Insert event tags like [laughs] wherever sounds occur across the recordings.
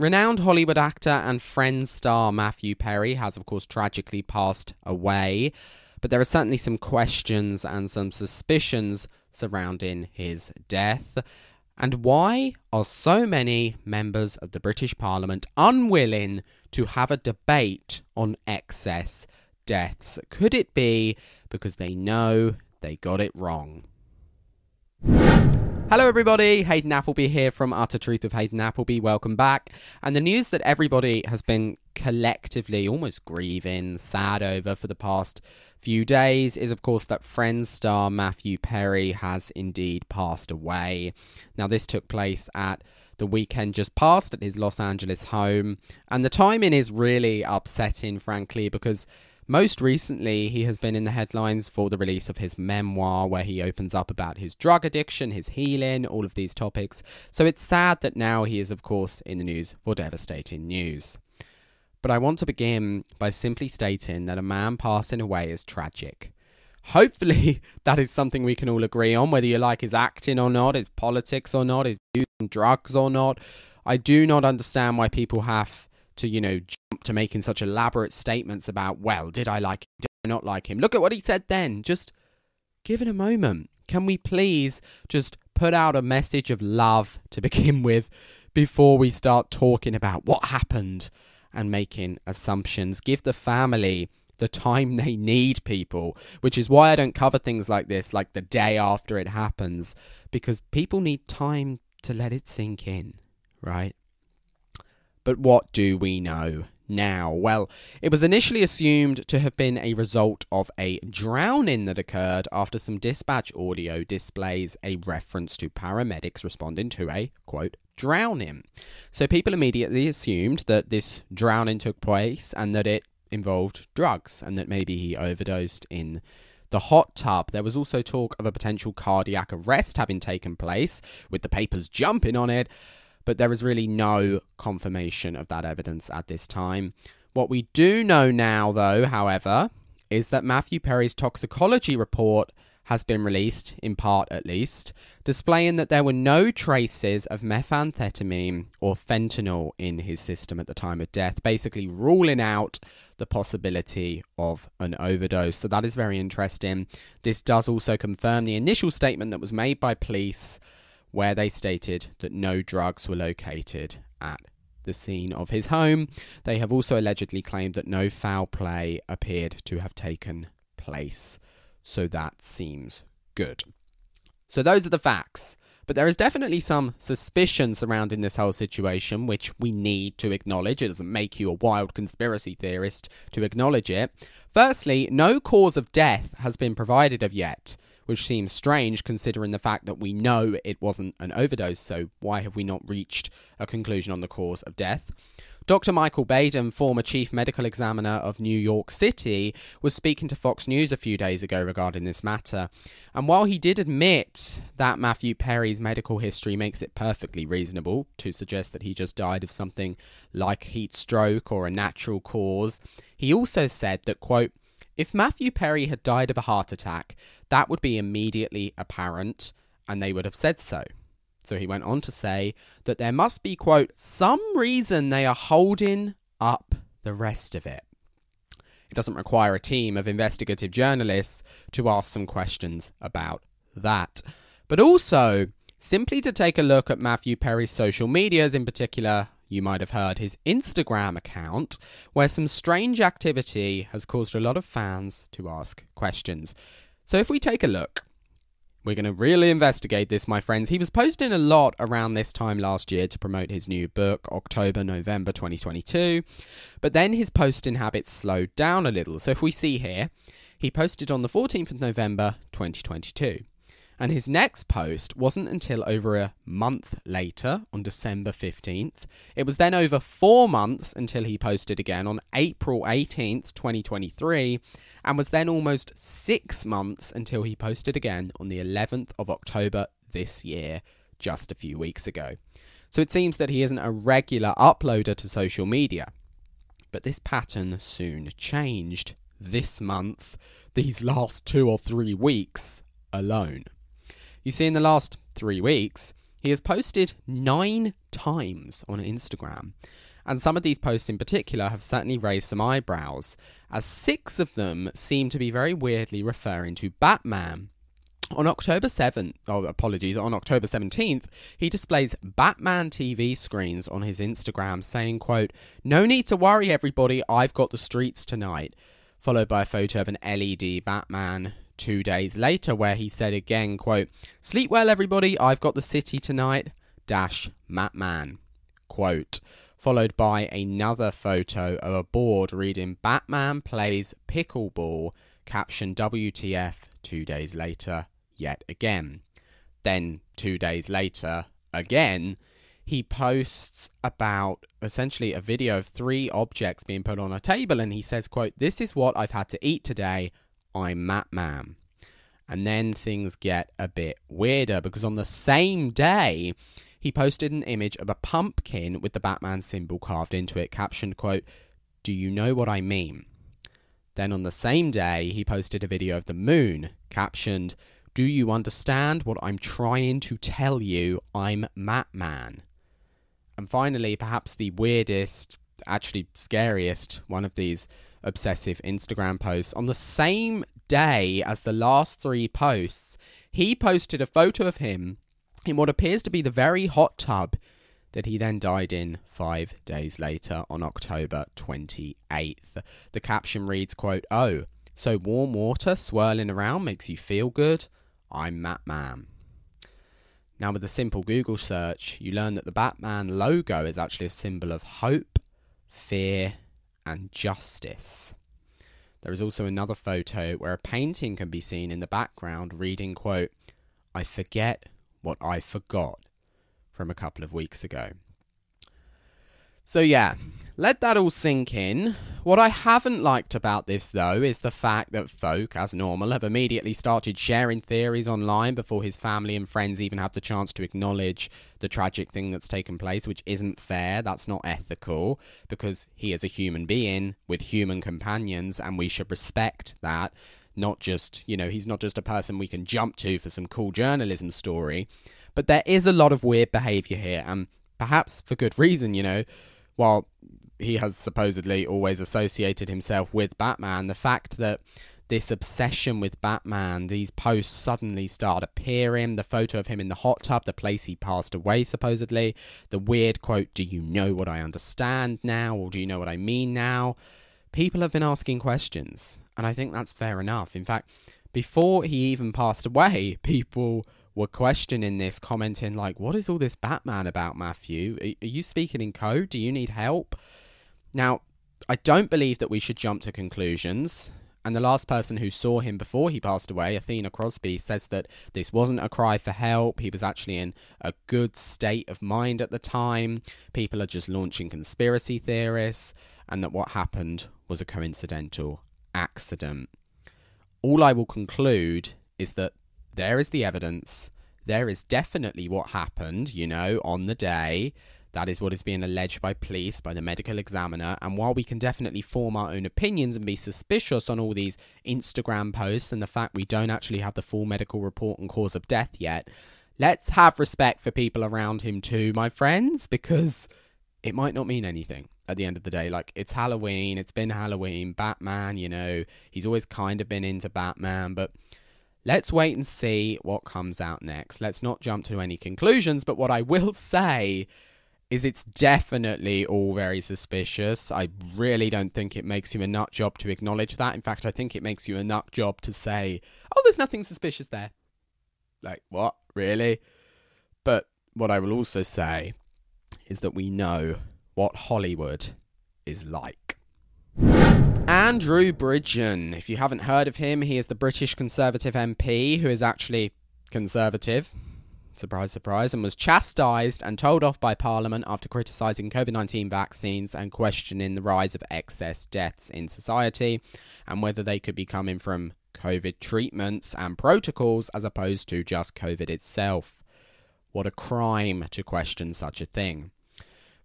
Renowned Hollywood actor and Friends star Matthew Perry has, of course, tragically passed away, but there are certainly some questions and some suspicions surrounding his death. And why are so many members of the British Parliament unwilling to have a debate on excess deaths? Could it be because they know they got it wrong? Hello, everybody. Hayden Appleby here from Utter Truth of Hayden Appleby. Welcome back. And the news that everybody has been collectively almost grieving, sad over for the past few days is, of course, that Friends star Matthew Perry has indeed passed away. Now, this took place at the weekend just passed at his Los Angeles home, and the timing is really upsetting, frankly, because most recently, he has been in the headlines for the release of his memoir, where he opens up about his drug addiction, his healing, all of these topics. So it's sad that now he is, of course, in the news for devastating news. But I want to begin by simply stating that a man passing away is tragic. Hopefully, [laughs] that is something we can all agree on, whether you like his acting or not, his politics or not, his using drugs or not. I do not understand why people have to, you know, jump to making such elaborate statements about, well, did I like him? Did I not like him? Look at what he said then. Just give it a moment. Can we please just put out a message of love to begin [laughs] with before we start talking about what happened and making assumptions? Give the family the time they need, people, which is why I don't cover things like this like the day after it happens, because people need time to let it sink in, right? But what do we know now? Well, it was initially assumed to have been a result of a drowning that occurred after some dispatch audio displays a reference to paramedics responding to a, quote, drowning. So people immediately assumed that this drowning took place and that it involved drugs and that maybe he overdosed in the hot tub. There was also talk of a potential cardiac arrest having taken place, with the papers jumping on it but there is really no confirmation of that evidence at this time. What we do know now, though, however, is that Matthew Perry's toxicology report has been released, in part at least, displaying that there were no traces of methamphetamine or fentanyl in his system at the time of death, basically ruling out the possibility of an overdose. So that is very interesting. This does also confirm the initial statement that was made by police where they stated that no drugs were located at the scene of his home. They have also allegedly claimed that no foul play appeared to have taken place. So that seems good. So those are the facts. But there is definitely some suspicion surrounding this whole situation, which we need to acknowledge. It doesn't make you a wild conspiracy theorist to acknowledge it. Firstly, no cause of death has been provided of yet which seems strange considering the fact that we know it wasn't an overdose, so why have we not reached a conclusion on the cause of death? Dr. Michael Baden, former chief medical examiner of New York City, was speaking to Fox News a few days ago regarding this matter. And while he did admit that Matthew Perry's medical history makes it perfectly reasonable to suggest that he just died of something like heat stroke or a natural cause, he also said that, quote, if Matthew Perry had died of a heart attack, that would be immediately apparent, and they would have said so. So he went on to say that there must be, quote, some reason they are holding up the rest of it. It doesn't require a team of investigative journalists to ask some questions about that. But also, simply to take a look at Matthew Perry's social medias, in particular you might have heard his Instagram account, where some strange activity has caused a lot of fans to ask questions. So if we take a look, we're going to really investigate this, my friends. He was posting a lot around this time last year to promote his new book, October, November 2022. But then his posting habits slowed down a little. So if we see here, he posted on the 14th of November 2022. And his next post wasn't until over a month later, on December 15th. It was then over four months until he posted again on April 18th, 2023, and was then almost six months until he posted again on the 11th of October this year, just a few weeks ago. So it seems that he isn't a regular uploader to social media. But this pattern soon changed this month, these last two or three weeks alone. You see, in the last three weeks, He has posted nine times on Instagram. And some of these posts in particular have certainly raised some eyebrows, as six of them seem to be very weirdly referring to Batman. On October 7th, oh, apologies, on October 17th, he displays Batman TV screens on his Instagram saying, quote, No need to worry, everybody, I've got the streets tonight. Followed by a photo of an LED Batman two days later, where he said again, quote, Sleep well, everybody, I've got the city tonight, dash Batman, quote. Followed by another photo of a board reading Batman plays pickleball, caption WTF two days later, yet again. Then, two days later, again, he posts about essentially a video of three objects being put on a table and he says, quote, This is what I've had to eat today. I'm Matman. And then things get a bit weirder because on the same day, he posted an image of a pumpkin with the Batman symbol carved into it, captioned, quote, Do you know what I mean? Then on the same day, he posted a video of the moon, captioned, do you understand what I'm trying to tell you? I'm Matman. And finally, perhaps the weirdest, actually scariest one of these obsessive Instagram posts. On the same day as the last three posts, he posted a photo of him in what appears to be the very hot tub that he then died in five days later on October 28th. The caption reads, quote, Oh, so warm water swirling around makes you feel good? I'm Matt Batman. Now, with a simple Google search, you learn that the Batman logo is actually a symbol of hope, fear, and justice. There is also another photo where a painting can be seen in the background reading, quote, I forget what I forgot from a couple of weeks ago. So, yeah, let that all sink in. What I haven't liked about this, though, is the fact that folk, as normal, have immediately started sharing theories online before his family and friends even have the chance to acknowledge the tragic thing that's taken place, which isn't fair. That's not ethical, because he is a human being with human companions, and we should respect that. Not just, you know, he's not just a person we can jump to for some cool journalism story. But there is a lot of weird behavior here, and perhaps for good reason, you know. While he has supposedly always associated himself with Batman, the fact that this obsession with Batman, these posts suddenly start appearing, the photo of him in the hot tub, the place he passed away supposedly, the weird quote, Do you know what I understand now? or Do you know what I mean now? People have been asking questions, and I think that's fair enough. In fact, before he even passed away, [laughs] people were questioning this, commenting, like, What is all this Batman about, Matthew? Are you speaking in code? Do you need help? Now, I don't believe that we should jump to conclusions. And the last person who saw him before he passed away, Athena Crosby, says that this wasn't a cry for help. He was actually in a good state of mind at the time. People are just launching conspiracy theorists, and that what happened was a coincidental accident. All I will conclude is that there is the evidence. There is definitely what happened, you know, on the day. That is what is being alleged by police, by the medical examiner. And while we can definitely form our own opinions and be suspicious on all these Instagram posts and the fact we don't actually have the full medical report and cause of death yet, let's have respect for people around him too, my friends, because it might not mean anything at the end of the day. Like, it's Halloween, it's been Halloween, Batman, you know, he's always kind of been into Batman, but. Let's wait and see what comes out next. Let's not jump to any conclusions, but what I will [laughs] say is it's definitely all very suspicious. I really don't think it makes you a nut job to acknowledge that. In fact, I think it makes you a nut job to say, oh, there's nothing suspicious there. Like, what? Really? But what I will also say is that we know what Hollywood is like. Andrew Bridgen. If you haven't heard of him, he is the British Conservative MP who is actually conservative surprise, surprise, and was chastised and told off by Parliament after criticising COVID 19 vaccines and questioning the rise of excess deaths in society and whether they could be coming from COVID treatments and protocols as opposed to just COVID itself. What a crime to question such a thing.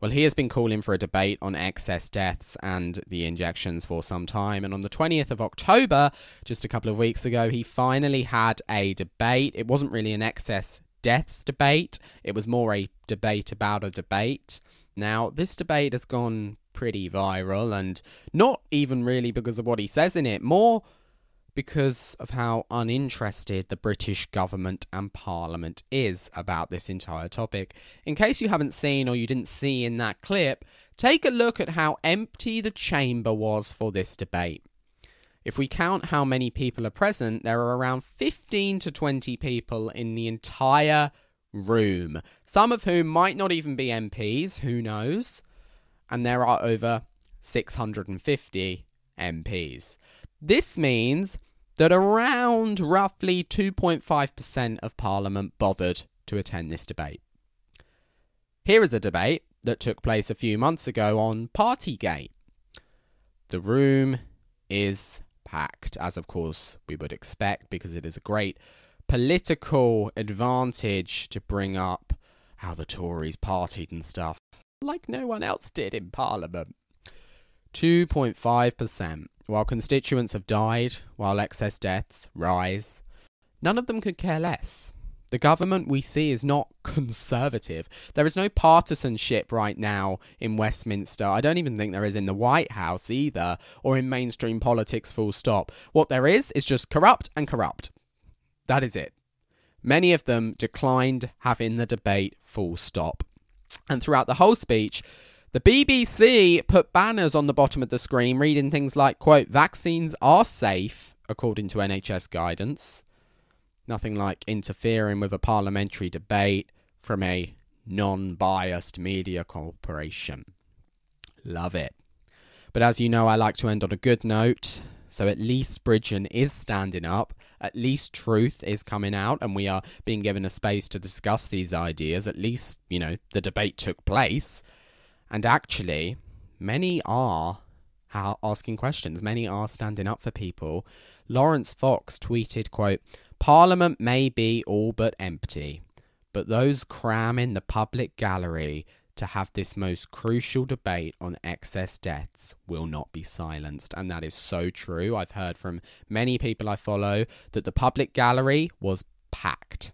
Well, he has been calling for a debate on excess deaths and the injections for some time. And on the 20th of October, just a couple of weeks ago, he finally had a debate. It wasn't really an excess deaths debate. It was more a debate about a debate. Now, this debate has gone pretty viral, and not even really because of what he says in it, more because of how uninterested the British government and Parliament is about this entire topic. In case you haven't seen or you didn't see in that clip, take a look at how empty the chamber was for this debate. If we count how many people are present, there are around 15 to 20 people in the entire room, some of whom might not even be MPs, who knows? And there are over 650 MPs. This means that around roughly 2.5% of Parliament bothered to attend this debate. Here is a debate that took place a few months ago on Partygate. The room is packed, as of course we would expect, because it is a great political advantage to bring up how the Tories partied and stuff, like no one else did in Parliament. 2.5%. While constituents have died, while excess deaths rise, none of them could care less. The government we see is not conservative. There is no partisanship right now in Westminster. I don't even think there is in the White House either, or in mainstream politics, full stop. What there is is just corrupt and corrupt. That is it. Many of them declined having the debate, full stop. And throughout the whole speech, the BBC put banners on the bottom of the screen reading things like, quote, vaccines are safe, according to NHS guidance. Nothing like interfering with a parliamentary debate from a non biased media corporation. Love it. But as you know, I like to end on a good note. So at least Bridgen is standing up. At least truth is coming out, and we are being given a space to discuss these ideas. At least, you know, the debate took place. And actually, many are asking questions. Many are standing up for people. Laurence Fox tweeted, quote, Parliament may be all but empty, but those cramming the public gallery to have this most crucial debate on excess deaths will not be silenced. And that is so true. I've heard from many people I follow that the public gallery was packed.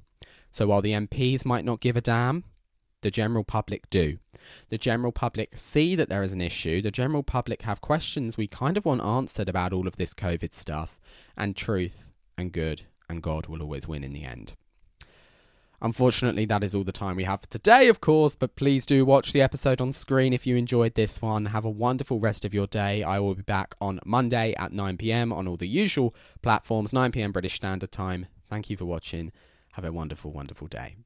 So while the MPs might not give a damn, the general public do. The general public see that there is an issue. The general public have questions we kind of want answered about all of this COVID stuff. And truth and good and God will always win in the end. Unfortunately, that is all the time we have for today, of course, but please do watch the episode on screen if you enjoyed this one. Have a wonderful rest of your day. I will be back on Monday at 9 pm on all the usual platforms, 9 pm British Standard Time. Thank you for watching. Have a wonderful, wonderful day.